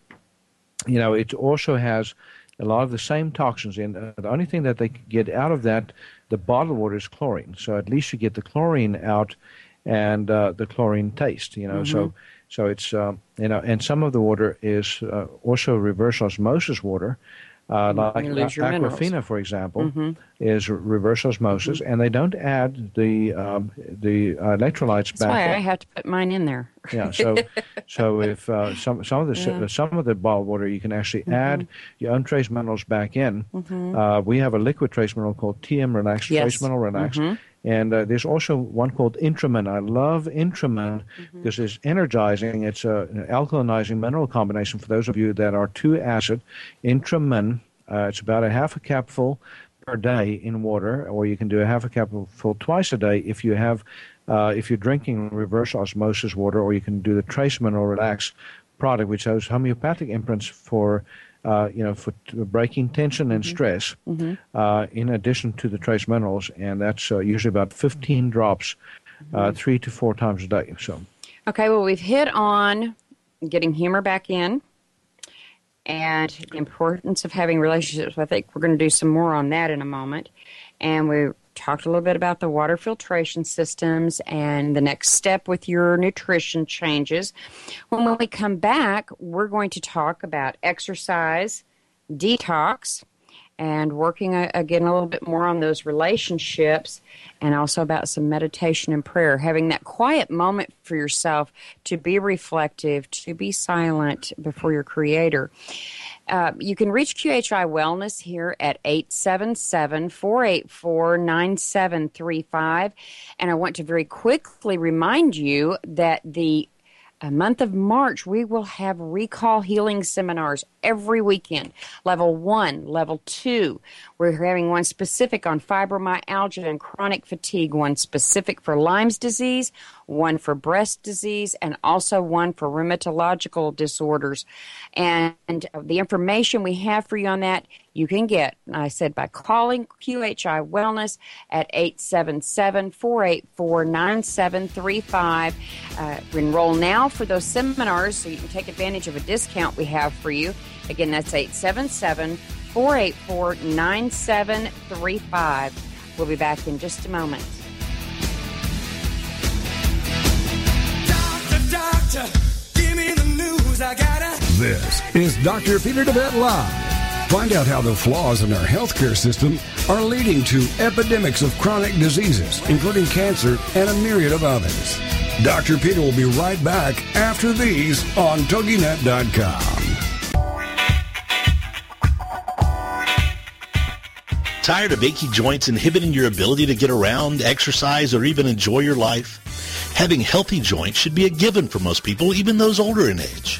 you know, it also has a lot of the same toxins in. Uh, the only thing that they get out of that, the bottled water, is chlorine. So at least you get the chlorine out and uh, the chlorine taste. You know, mm-hmm. so so it's um, you know, and some of the water is uh, also reverse osmosis water. Uh, like Aquafina, minerals. for example, mm-hmm. is reverse osmosis, mm-hmm. and they don't add the um, the electrolytes That's back. That's why I have to put mine in there. yeah, so so if uh, some some of the yeah. some of the bottled water you can actually mm-hmm. add your own trace minerals back in. Mm-hmm. Uh, we have a liquid trace mineral called TM Relax yes. Trace Mineral Relax. And uh, there's also one called IntraMin. I love IntraMin Mm-hmm. because it's energizing. It's a, an alkalinizing mineral combination for those of you that are too acid. IntraMin uh, it's about a half a capful per day in water, or you can do a half a capful twice a day if you have uh, if you're drinking reverse osmosis water, or you can do the Trace Mineral Relax product, which has homeopathic imprints for uh, you know for breaking tension and mm-hmm. stress, mm-hmm. uh, in addition to the trace minerals, and that's uh, usually about 15 drops, uh, mm-hmm. three to four times a day. So. Okay, well, we've hit on getting humor back in and the importance of having relationships. I think we're going to do some more on that in a moment. And we talked a little bit about the water filtration systems and the next step with your nutrition changes. When we come back, we're going to talk about exercise, detox, and working again a little bit more on those relationships and also about some meditation and prayer having that quiet moment for yourself to be reflective to be silent before your creator uh, you can reach QHI Wellness here at 877 484 9735. And I want to very quickly remind you that the a month of March, we will have recall healing seminars every weekend. Level one, level two. We're having one specific on fibromyalgia and chronic fatigue, one specific for Lyme's disease, one for breast disease, and also one for rheumatological disorders. And the information we have for you on that, you can get, I said, by calling QHI Wellness at 877 484 9735. Uh, enroll now for those seminars so you can take advantage of a discount we have for you. Again, that's 877 484 9735. We'll be back in just a moment. Doctor, this is Dr. Peter deWet Live. Find out how the flaws in our healthcare system are leading to epidemics of chronic diseases, including cancer and a myriad of others. Dr. Peter will be right back after these on TogiNet.com. Tired of achy joints inhibiting your ability to get around, exercise, or even enjoy your life? Having healthy joints should be a given for most people, even those older in age.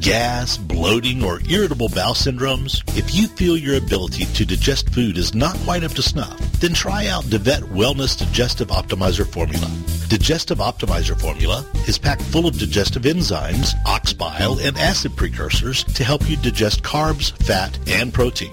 Gas, bloating, or irritable bowel syndromes? If you feel your ability to digest food is not quite up to snuff, then try out deWet Wellness Digestive Optimizer Formula. Digestive Optimizer Formula is packed full of digestive enzymes, ox bile, and acid precursors to help you digest carbs, fat, and protein.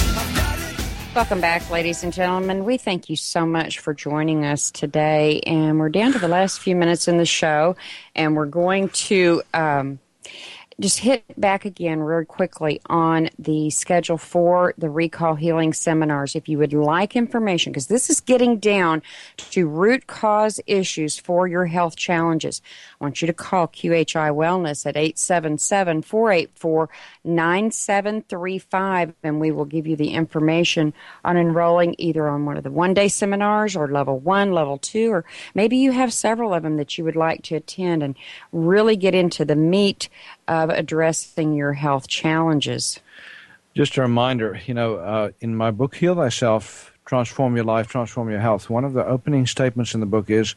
Welcome back, ladies and gentlemen. We thank you so much for joining us today. And we're down to the last few minutes in the show, and we're going to. Um, just hit back again real quickly on the schedule for the recall healing seminars. If you would like information, because this is getting down to root cause issues for your health challenges, I want you to call QHI Wellness at 877 484 9735, and we will give you the information on enrolling either on one of the one day seminars or level one, level two, or maybe you have several of them that you would like to attend and really get into the meat of addressing your health challenges. Just a reminder, you know, uh, in my book, Heal Thyself, Transform Your Life, Transform Your Health, one of the opening statements in the book is,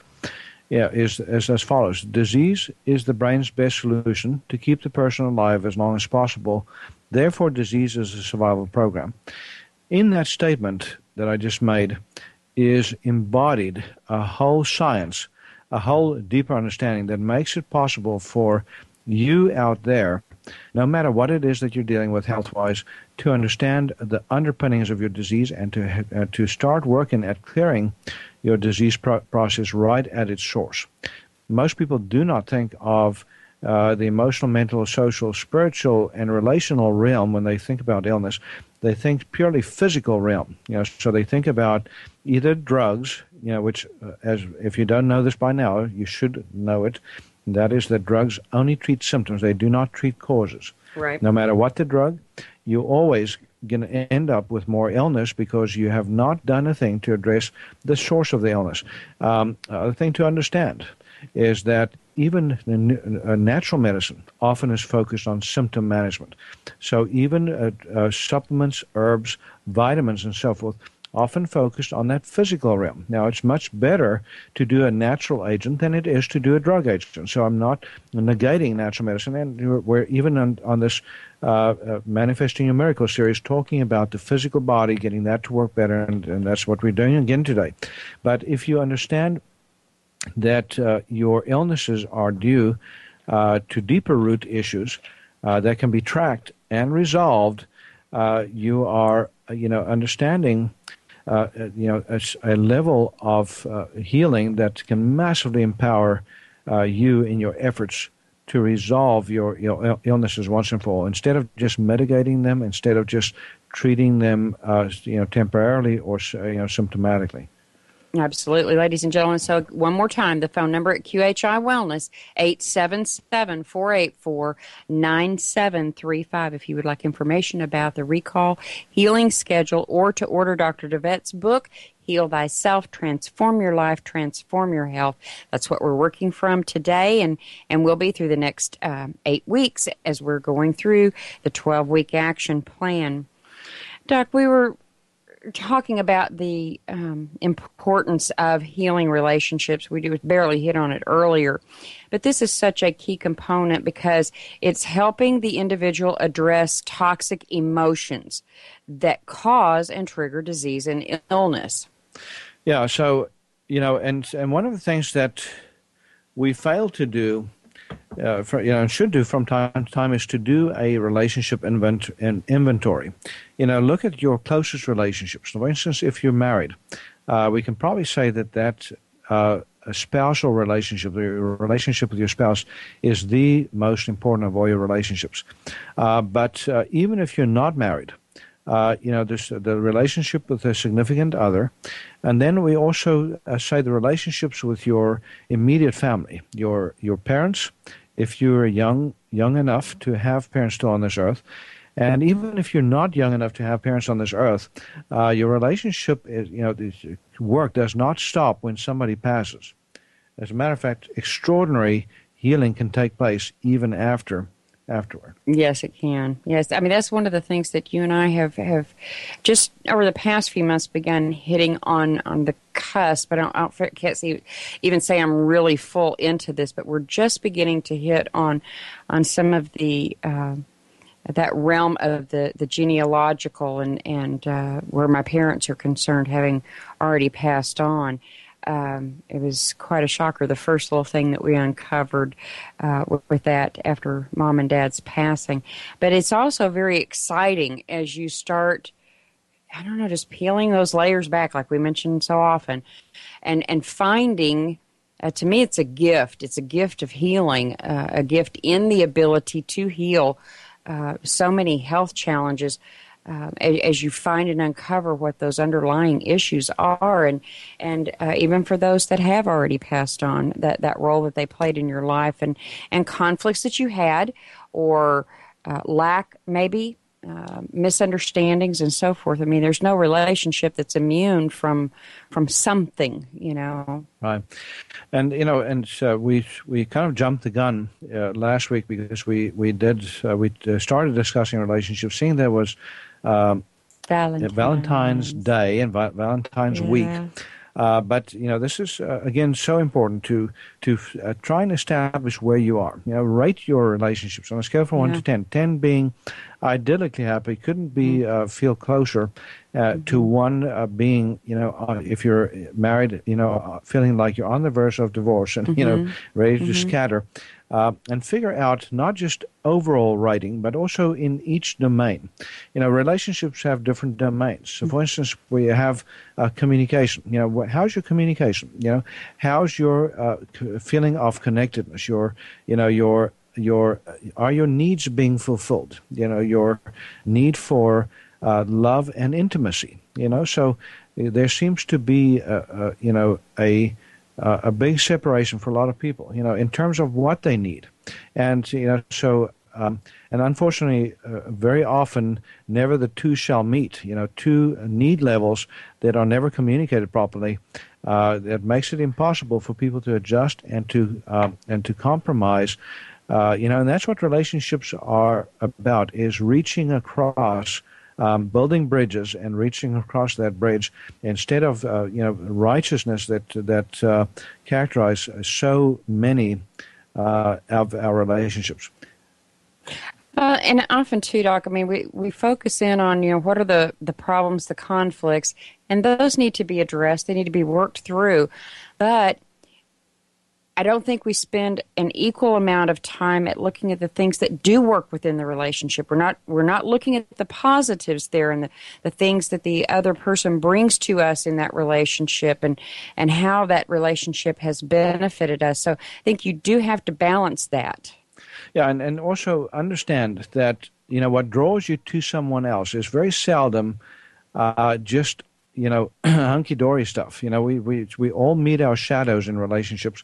yeah, is, is as follows Disease is the brain's best solution to keep the person alive as long as possible. Therefore, disease is a survival program. In that statement that I just made is embodied a whole science, a whole deeper understanding that makes it possible for you out there, no matter what it is that you're dealing with health wise, to understand the underpinnings of your disease and to, uh, to start working at clearing your disease pro- process right at its source. Most people do not think of uh, the emotional, mental, social, spiritual, and relational realm when they think about illness. They think purely physical realm. You know, so they think about either drugs, you know, which, uh, as if you don't know this by now, you should know it. That is that drugs only treat symptoms, they do not treat causes. Right. No matter what the drug, you always going to end up with more illness because you have not done a thing to address the source of the illness. Um, other thing to understand is that even natural medicine often is focused on symptom management. So even uh, uh, supplements, herbs, vitamins, and so forth often focused on that physical realm. Now, it's much better to do a natural agent than it is to do a drug agent. So I'm not negating natural medicine, and we're even on, on this uh, uh, Manifesting Your Miracle series talking about the physical body, getting that to work better, and, and that's what we're doing again today. But if you understand that uh, your illnesses are due uh, to deeper root issues uh, that can be tracked and resolved, uh, you are, you know, understanding uh, uh, you know, a, a level of uh, healing that can massively empower uh, you in your efforts to resolve your, your illnesses once and for all. Instead of just mitigating them, instead of just treating them, uh, you know, temporarily or you know, symptomatically. Absolutely, ladies and gentlemen. So, one more time, the phone number at QHI Wellness, 877 484 9735. If you would like information about the recall healing schedule or to order Dr. deWet's book, Heal Thyself, Transform Your Life, Transform Your Health. That's what we're working from today and, and will be through the next um, eight weeks as we're going through the 12 week action plan. Doc, we were talking about the um, importance of healing relationships. We barely hit on it earlier, but this is such a key component because it's helping the individual address toxic emotions that cause and trigger disease and illness. Yeah, so you know, and and one of the things that we fail to do uh, for, you know, and should do from time to time is to do a relationship invent- inventory. You know, look at your closest relationships. For instance, if you're married, uh, we can probably say that that uh, spousal relationship, the relationship with your spouse, is the most important of all your relationships. Uh, but uh, even if you're not married, uh, you know, there's the relationship with a significant other, and then we also uh, say the relationships with your immediate family, your your parents, if you're young young enough to have parents still on this earth, and even if you're not young enough to have parents on this earth, uh, your relationship is, you know, work does not stop when somebody passes. As a matter of fact, extraordinary healing can take place even after afterward. Yes, it can. Yes, I mean that's one of the things that you and I have have just over the past few months begun hitting on on the cusp. I don't, I don't can't see, even say I'm really full into this, but we're just beginning to hit on on some of the. Uh, that realm of the, the genealogical and and uh, where my parents are concerned, having already passed on, um, it was quite a shocker. The first little thing that we uncovered uh, with, with, that after mom and dad's passing, but it's also very exciting as you start. I don't know, just peeling those layers back, like we mentioned so often, and and finding. Uh, to me, it's a gift. It's a gift of healing, uh, a gift in the ability to heal uh, so many health challenges uh, as you find and uncover what those underlying issues are, and and uh, even for those that have already passed on, that that role that they played in your life, and and conflicts that you had, or uh, lack maybe uh, misunderstandings and so forth. I mean, there's no relationship that's immune from from something, you know. Right, and you know, and uh, we we kind of jumped the gun uh, last week because we we did uh, we uh, started discussing relationships, seeing there was um, Valentine's. Valentine's Day and Valentine's yeah. Week. Uh, but you know, this is uh, again so important to to uh, try and establish where you are. You know, rate your relationships on a scale from yeah. one to ten. Ten being idyllically happy, couldn't be mm-hmm. feel closer mm-hmm. to one being you know if you're married, you know, feeling like you're on the verge of divorce and mm-hmm. you know mm-hmm. ready to mm-hmm. scatter uh, and figure out not just overall writing, but also in each domain. You know, relationships have different domains. So, for instance, we have uh, communication. You know, how's your communication? You know, how's your uh, feeling of connectedness? Your, you know, your your are your needs being fulfilled? You know, your need for uh, love and intimacy. You know, so there seems to be, a, a, you know, a uh, a big separation for a lot of people, you know, in terms of what they need. And, you know, so, um, and unfortunately, uh, very often, never the two shall meet, you know, two need levels that are never communicated properly. Uh, that makes it impossible for people to adjust and to um, and to compromise, uh, you know, and that's what relationships are about: is reaching across um, building bridges and reaching across that bridge instead of uh, you know righteousness that that uh, characterize so many uh, of our relationships. Uh, and often too, Doc. I mean, we, we focus in on you know what are the the problems, the conflicts, and those need to be addressed. They need to be worked through. But I don't think we spend an equal amount of time at looking at the things that do work within the relationship. We're not we're not looking at the positives there and the, the things that the other person brings to us in that relationship and and how that relationship has benefited us. So I think you do have to balance that. Yeah, and, and also understand that you know what draws you to someone else is very seldom uh, just you know, hunky dory stuff. You know, we, we we all meet our shadows in relationships,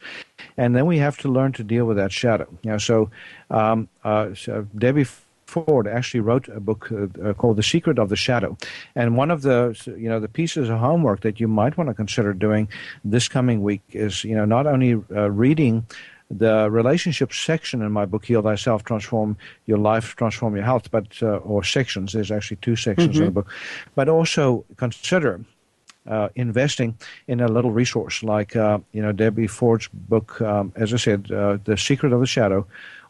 and then we have to learn to deal with that shadow. You know, so, um, uh, so Debbie Ford actually wrote a book uh, uh, called The Secret of the Shadow, and one of the you know the pieces of homework that you might want to consider doing this coming week is you know not only uh, reading the relationship section in my book, Heal Thyself, Transform Your Life, Transform Your Health, but uh, or sections. There's actually two sections mm-hmm. in the book, but also consider uh, investing in a little resource like uh, you know Debbie Ford's book, um, as I said, uh, The Secret of the Shadow,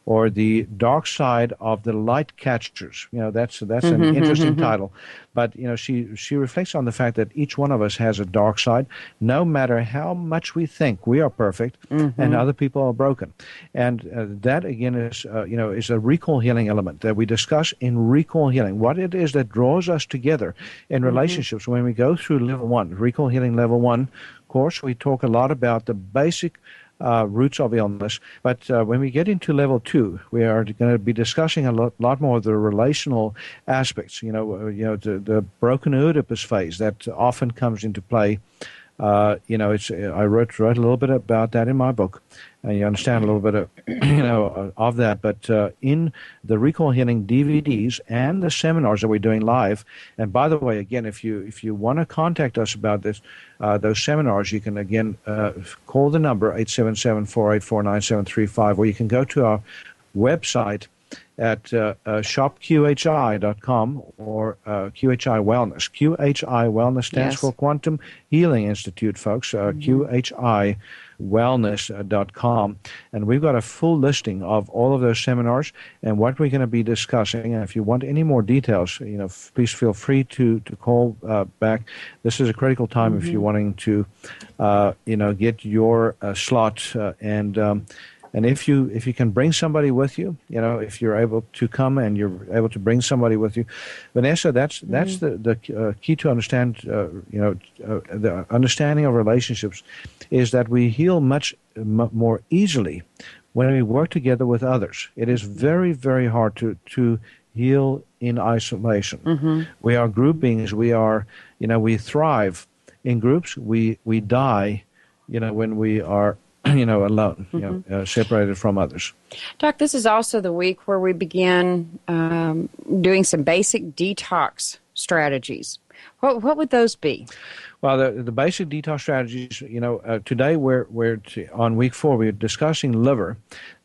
or the dark side of the light chasers. You know, that's that's an Mm-hmm, interesting title. But you know, she she reflects on the fact that each one of us has a dark side, no matter how much we think we are perfect Mm-hmm. and other people are broken. And uh, that again is uh, you know is a recall healing element that we discuss in recall healing. What it is that draws us together in relationships when we go through level one, recall healing level one course. We talk a lot about the basic uh, roots of illness. But uh, when we get into level two, we are going to be discussing a lot, lot more of the relational aspects. You know, uh, you know, the, the broken Oedipus phase that often comes into play. Uh, you know, it's I wrote wrote a little bit about that in my book, and you understand a little bit of you know of that. But uh, in the recall healing DVDs and the seminars that we're doing live, and by the way, again, if you if you want to contact us about this, uh, those seminars, you can again uh, call the number 877-484-9735, or you can go to our website at uh, uh, shopqhi.com or uh, QHI Wellness. QHI Wellness stands Yes. for Quantum Healing Institute, folks. Uh, QHI wellness.com and we've got a full listing of all of those seminars and what we're going to be discussing and if you want any more details you know f- please feel free to to call uh, back this is a critical time if you're wanting to uh, you know get your uh, slot uh, and um, and if you if you can bring somebody with you, you know, if you're able to come and you're able to bring somebody with you, Vanessa, that's that's the the uh, key to understand. Uh, you know, uh, the understanding of relationships is that we heal much m- more easily when we work together with others. It is very very hard to to heal in isolation. We are group beings. We are you know we thrive in groups. We we die you know when we are you know alone you know uh, separated from others Doc, this is also the week where we begin um, doing some basic detox strategies. What, what would those be? well the, the basic detox strategies you know uh, today we're we're t- on week four we're discussing liver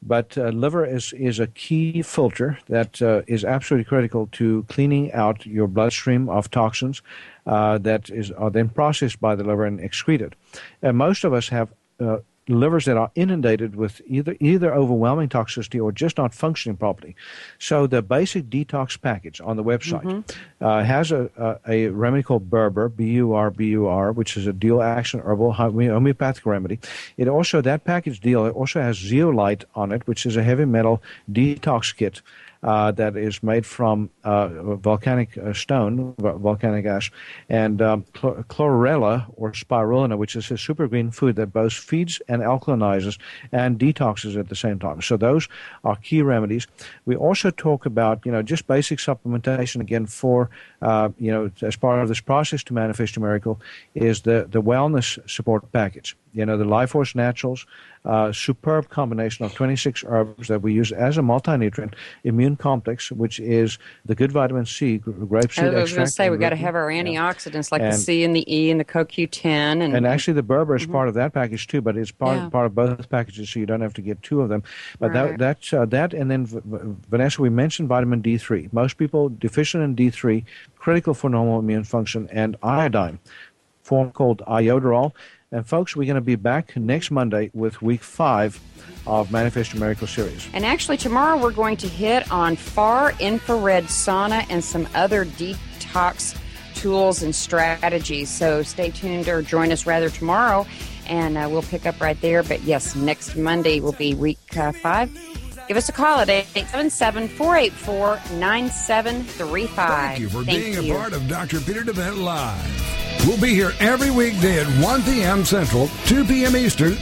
but uh, liver is is a key filter that uh, is absolutely critical to cleaning out your bloodstream of toxins uh, that is are then processed by the liver and excreted and most of us have uh, livers that are inundated with either either overwhelming toxicity or just not functioning properly. So the basic detox package on the website uh, has a, a, a remedy called Burbur, B-U-R-B-U-R, which is a dual action herbal homeopathic remedy. It also that package deal it also has zeolite on it, which is a heavy metal detox kit. Uh, that is made from uh, volcanic uh, stone, volcanic ash, and um, chlor- chlorella or spirulina, which is a super green food that both feeds and alkalinizes and detoxes at the same time. So those are key remedies. We also talk about, you know, just basic supplementation again for, uh, you know, as part of this process to manifest a miracle is the, the wellness support package. You know, the Life Force Naturals, uh, superb combination of 26 herbs that we use as a multi-nutrient immune complex, which is the good vitamin C, gr- grapeseed I was going to say, we've got to have our yeah. antioxidants like the C and the E and the CoQ10. And, And actually, the Burbur is part of that package too, but it's part Yeah. part of both packages, so you don't have to get two of them. But Right. that that's uh, that, and then V- Vanessa, we mentioned vitamin D three. Most people deficient in D three, critical for normal immune function, and iodine, form called Ioderol. And folks, we're going to be back next Monday with week five of Manifest Your Miracle series. And actually, tomorrow we're going to hit on far infrared sauna and some other detox tools and strategies. So stay tuned or join us rather tomorrow, and uh, we'll pick up right there. But yes, next Monday will be week uh, five. Give us a call at 877 484 9735. Thank you for being a part of Dr. Peter deWet Live. We'll be here every weekday at 1 p.m. Central, 2 p.m. Eastern,